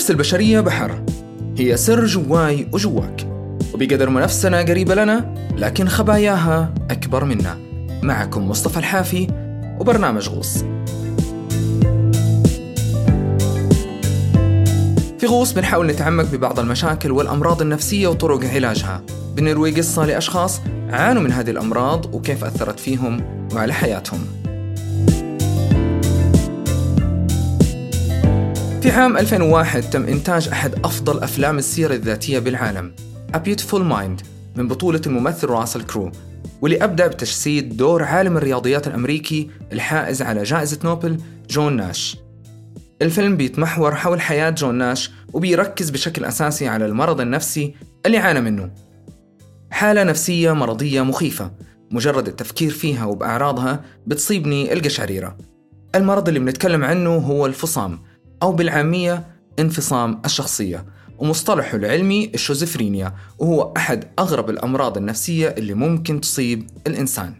النفس البشرية بحر. هي سر جواي وجواك. وبقدر ما نفسنا قريبة لنا لكن خباياها أكبر منا. معكم مصطفى الحافي وبرنامج غوص. في غوص بنحاول نتعمق ببعض المشاكل والأمراض النفسية وطرق علاجها. بنروي قصة لأشخاص عانوا من هذه الأمراض وكيف أثرت فيهم وعلى حياتهم. في عام 2001 تم إنتاج أحد أفضل أفلام السيرة الذاتية بالعالم A Beautiful Mind من بطولة الممثل راسل كرو واللي أبدع بتجسيد دور عالم الرياضيات الأمريكي الحائز على جائزة نوبل جون ناش. الفيلم بيتمحور حول حياة جون ناش وبيركز بشكل أساسي على المرض النفسي اللي عانى منه. حالة نفسية مرضية مخيفة مجرد التفكير فيها وبأعراضها بتصيبني القشعريرة. المرض اللي بنتكلم عنه هو الفصام أو بالعامية انفصام الشخصية. ومصطلحه العلمي الشوزفرينيا وهو أحد أغرب الأمراض النفسية اللي ممكن تصيب الإنسان.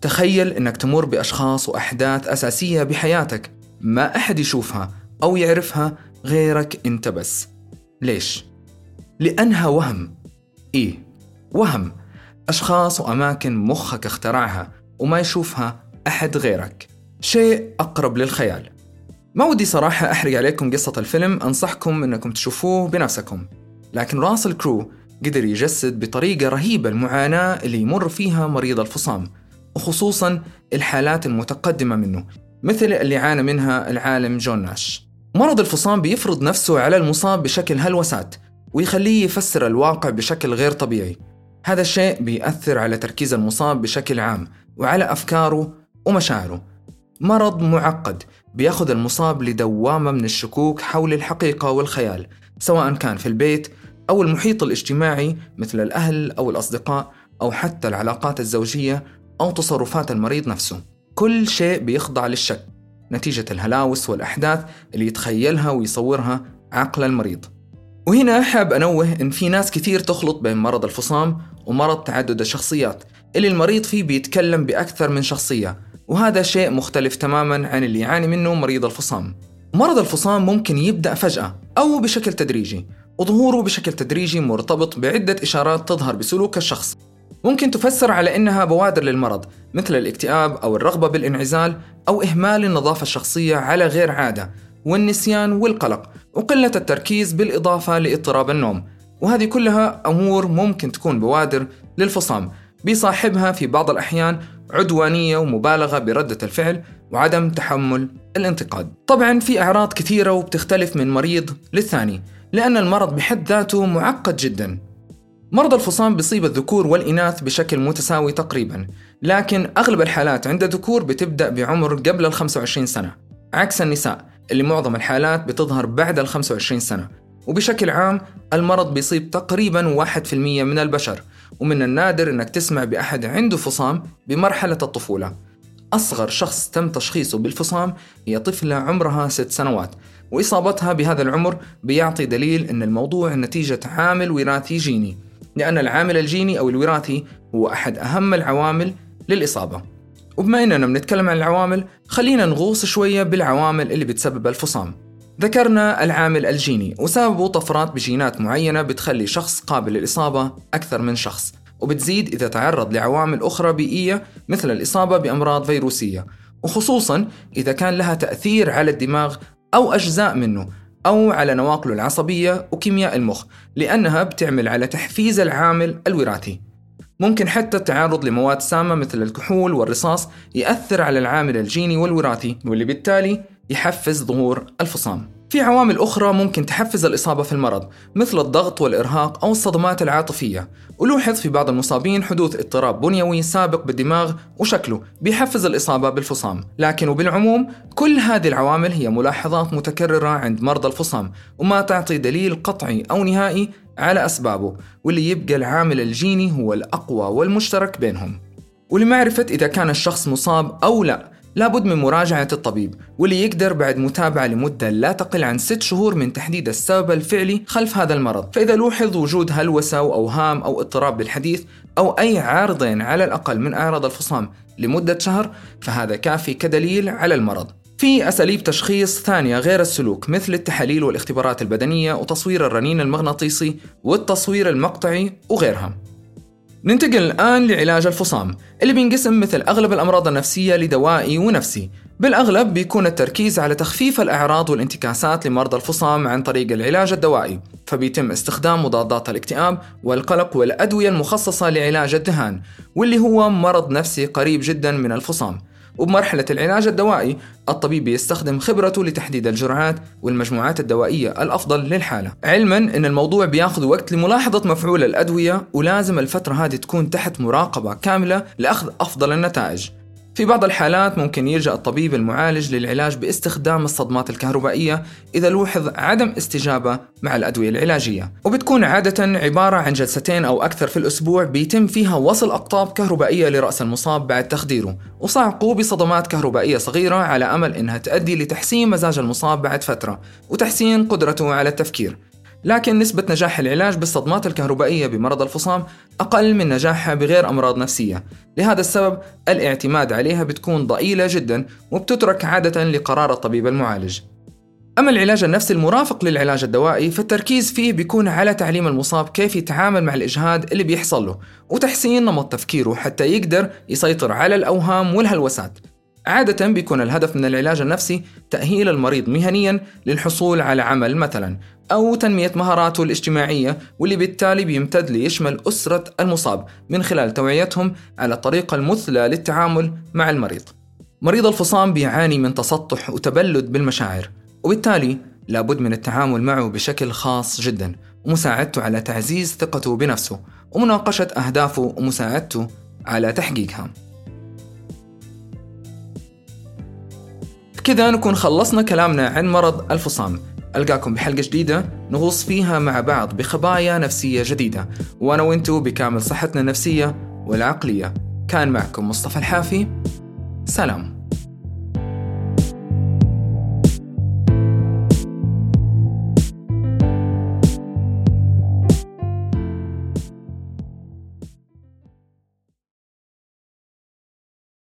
تخيل أنك تمر بأشخاص وأحداث أساسية بحياتك ما أحد يشوفها أو يعرفها غيرك أنت بس. ليش؟ لأنها وهم. إيه وهم. أشخاص وأماكن مخك اخترعها وما يشوفها أحد غيرك. شيء أقرب للخيال. ما ودي صراحة أحرق عليكم قصة الفيلم أنصحكم أنكم تشوفوه بنفسكم. لكن راسل كرو قدر يجسد بطريقة رهيبة المعاناة اللي يمر فيها مريض الفصام وخصوصا الحالات المتقدمة منه مثل اللي عانى منها العالم جون ناش. مرض الفصام بيفرض نفسه على المصاب بشكل هلوسات ويخليه يفسر الواقع بشكل غير طبيعي. هذا الشيء بيأثر على تركيز المصاب بشكل عام وعلى أفكاره ومشاعره. مرض معقد بياخذ المصاب لدوامة من الشكوك حول الحقيقة والخيال سواء كان في البيت أو المحيط الاجتماعي مثل الأهل أو الأصدقاء أو حتى العلاقات الزوجية أو تصرفات المريض نفسه. كل شيء بيخضع للشك نتيجة الهلاوس والأحداث اللي يتخيلها ويصورها عقل المريض. وهنا حاب أنوه إن في ناس كثير تخلط بين مرض الفصام ومرض تعدد الشخصيات اللي المريض فيه بيتكلم بأكثر من شخصية. وهذا شيء مختلف تماما عن اللي يعاني منه مريض الفصام. مرض الفصام ممكن يبدأ فجأة أو بشكل تدريجي وظهوره بشكل تدريجي مرتبط بعدة إشارات تظهر بسلوك الشخص. ممكن تفسر على إنها بوادر للمرض مثل الاكتئاب أو الرغبة بالانعزال أو إهمال النظافة الشخصية على غير عادة والنسيان والقلق وقلة التركيز بالإضافة لاضطراب النوم. وهذه كلها أمور ممكن تكون بوادر للفصام بيصاحبها في بعض الأحيان عدوانية ومبالغة بردة الفعل وعدم تحمل الانتقاد. طبعا في أعراض كثيرة وبتختلف من مريض للثاني لأن المرض بحد ذاته معقد جدا. مرض الفصام بيصيب الذكور والإناث بشكل متساوي تقريبا لكن أغلب الحالات عند الذكور بتبدأ بعمر قبل ال 25 سنة عكس النساء اللي معظم الحالات بتظهر بعد ال 25 سنة. وبشكل عام المرض بيصيب تقريبا 1% من البشر. ومن النادر إنك تسمع بأحد عنده فصام بمرحلة الطفولة. أصغر شخص تم تشخيصه بالفصام هي طفلة عمرها ست سنوات، وإصابتها بهذا العمر بيعطي دليل إن الموضوع نتيجة عامل وراثي جيني، لأن العامل الجيني أو الوراثي هو أحد أهم العوامل للإصابة. وبما إننا بنتكلم عن العوامل، خلينا نغوص شوية بالعوامل اللي بتسبب الفصام. ذكرنا العامل الجيني وسببه طفرات بجينات معينة بتخلي شخص قابل للإصابة أكثر من شخص وبتزيد إذا تعرض لعوامل أخرى بيئية مثل الإصابة بأمراض فيروسية وخصوصا إذا كان لها تأثير على الدماغ أو أجزاء منه أو على نواقله العصبية وكيمياء المخ لأنها بتعمل على تحفيز العامل الوراثي. ممكن حتى التعرض لمواد سامة مثل الكحول والرصاص يأثر على العامل الجيني والوراثي واللي بالتالي يحفز ظهور الفصام. في عوامل أخرى ممكن تحفز الإصابة في المرض مثل الضغط والإرهاق أو الصدمات العاطفية. ولوحظ في بعض المصابين حدوث اضطراب بنيوي سابق بالدماغ وشكله بيحفز الإصابة بالفصام. لكن وبالعموم كل هذه العوامل هي ملاحظات متكررة عند مرضى الفصام وما تعطي دليل قطعي أو نهائي على أسبابه. واللي يبقى العامل الجيني هو الأقوى والمشترك بينهم. ولمعرفة إذا كان الشخص مصاب أو لا. لابد من مراجعة الطبيب واللي يقدر بعد متابعة لمدة لا تقل عن ست شهور من تحديد السبب الفعلي خلف هذا المرض. فإذا لوحظ وجود هلوسة أو أوهام أو اضطراب بالحديث أو أي عارضين على الأقل من أعراض الفصام لمدة شهر فهذا كافي كدليل على المرض. في أساليب تشخيص ثانية غير السلوك مثل التحاليل والاختبارات البدنية وتصوير الرنين المغناطيسي والتصوير المقطعي وغيرها. ننتقل الآن لعلاج الفصام اللي بينقسم مثل أغلب الأمراض النفسية لدوائي ونفسي. بالأغلب بيكون التركيز على تخفيف الأعراض والانتكاسات لمرضى الفصام عن طريق العلاج الدوائي فبيتم استخدام مضادات الاكتئاب والقلق والأدوية المخصصة لعلاج الذهان واللي هو مرض نفسي قريب جدا من الفصام. وبمرحلة العلاج الدوائي الطبيب يستخدم خبرته لتحديد الجرعات والمجموعات الدوائية الأفضل للحالة. علما أن الموضوع بياخذ وقت لملاحظة مفعول الأدوية ولازم الفترة هذه تكون تحت مراقبة كاملة لأخذ أفضل النتائج. في بعض الحالات ممكن يلجأ الطبيب المعالج للعلاج باستخدام الصدمات الكهربائية إذا لوحظ عدم استجابة مع الأدوية العلاجية. وبتكون عادة عبارة عن جلستين أو أكثر في الأسبوع بيتم فيها وصل أقطاب كهربائية لرأس المصاب بعد تخديره. وصعقه بصدمات كهربائية صغيرة على أمل إنها تؤدي لتحسين مزاج المصاب بعد فترة وتحسين قدرته على التفكير. لكن نسبة نجاح العلاج بالصدمات الكهربائية بمرض الفصام أقل من نجاحها بغير أمراض نفسية. لهذا السبب الاعتماد عليها بتكون ضئيلة جدا وبتترك عادة لقرار الطبيب المعالج. أما العلاج النفسي المرافق للعلاج الدوائي فالتركيز فيه بيكون على تعليم المصاب كيف يتعامل مع الإجهاد اللي بيحصل له وتحسين نمط تفكيره حتى يقدر يسيطر على الأوهام والهلوسات. عادة بيكون الهدف من العلاج النفسي تأهيل المريض مهنيا للحصول على عمل مثلا أو تنمية مهاراته الاجتماعية واللي بالتالي بيمتد ليشمل أسرة المصاب من خلال توعيتهم على الطريقة المثلى للتعامل مع المريض. مريض الفصام بيعاني من تسطح وتبلد بالمشاعر وبالتالي لابد من التعامل معه بشكل خاص جدا ومساعدته على تعزيز ثقته بنفسه ومناقشة أهدافه ومساعدته على تحقيقها. بكذا نكون خلصنا كلامنا عن مرض الفصام. ألقاكم بحلقة جديدة نغوص فيها مع بعض بخبايا نفسية جديدة. وأنا وإنتو بكامل صحتنا النفسية والعقلية. كان معكم مصطفى الحافي. سلام.